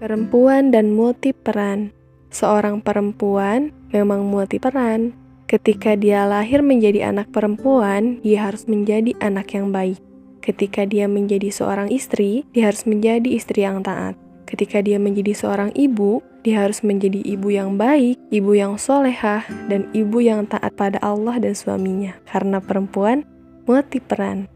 Perempuan dan multi peran. Seorang perempuan memang multi peran. Ketika dia lahir menjadi anak perempuan, dia harus menjadi anak yang baik. Ketika dia menjadi seorang istri, dia harus menjadi istri yang taat. Ketika dia menjadi seorang ibu, dia harus menjadi ibu yang baik, ibu yang solehah, dan ibu yang taat pada Allah dan suaminya. Karena perempuan multi peran.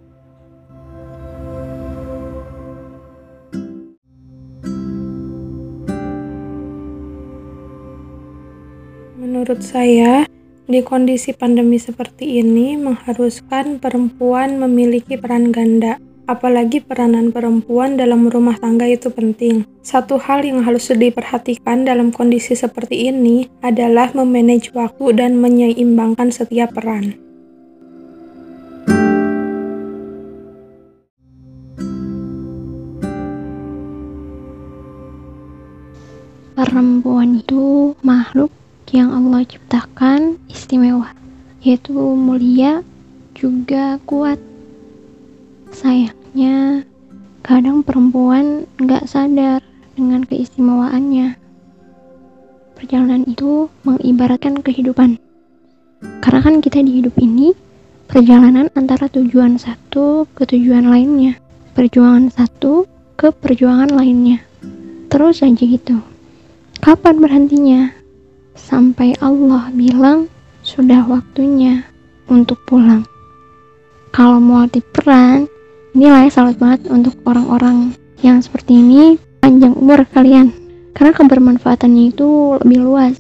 Menurut saya, di kondisi pandemi seperti ini mengharuskan perempuan memiliki peran ganda. Apalagi peranan perempuan dalam rumah tangga itu penting. Satu hal yang harus diperhatikan dalam kondisi seperti ini adalah memanage waktu dan menyeimbangkan setiap peran. Perempuan itu makhluk yang Allah ciptakan istimewa, yaitu mulia juga kuat. Sayangnya, kadang perempuan nggak sadar dengan keistimewaannya. Perjalanan itu mengibaratkan kehidupan. Karena kan kita di hidup ini perjalanan antara tujuan satu ke tujuan lainnya. Perjuangan satu ke perjuangan lainnya. Terus aja gitu. Kapan berhentinya? Sampai Allah bilang sudah waktunya untuk pulang. Kalau mau peran, ini layak salut banget untuk orang-orang yang seperti ini panjang umur kalian. Karena kebermanfaatannya itu lebih luas.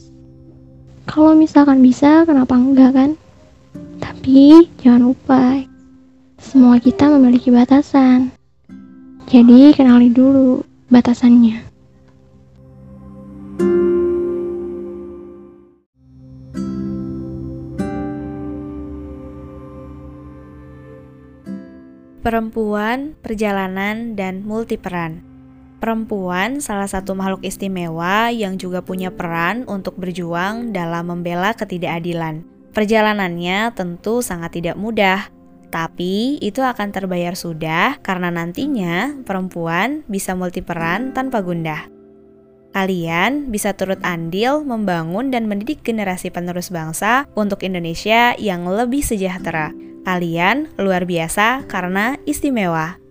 Kalau misalkan bisa, kenapa enggak kan? Tapi jangan lupa, semua kita memiliki batasan. Jadi kenali dulu batasannya. Perempuan, perjalanan, dan multiperan. Perempuan salah satu makhluk istimewa yang juga punya peran untuk berjuang dalam membela ketidakadilan. Perjalanannya tentu sangat tidak mudah, tapi itu akan terbayar sudah karena nantinya perempuan bisa multiperan tanpa gundah. Kalian bisa turut andil membangun dan mendidik generasi penerus bangsa untuk Indonesia yang lebih sejahtera. Kalian luar biasa karena istimewa.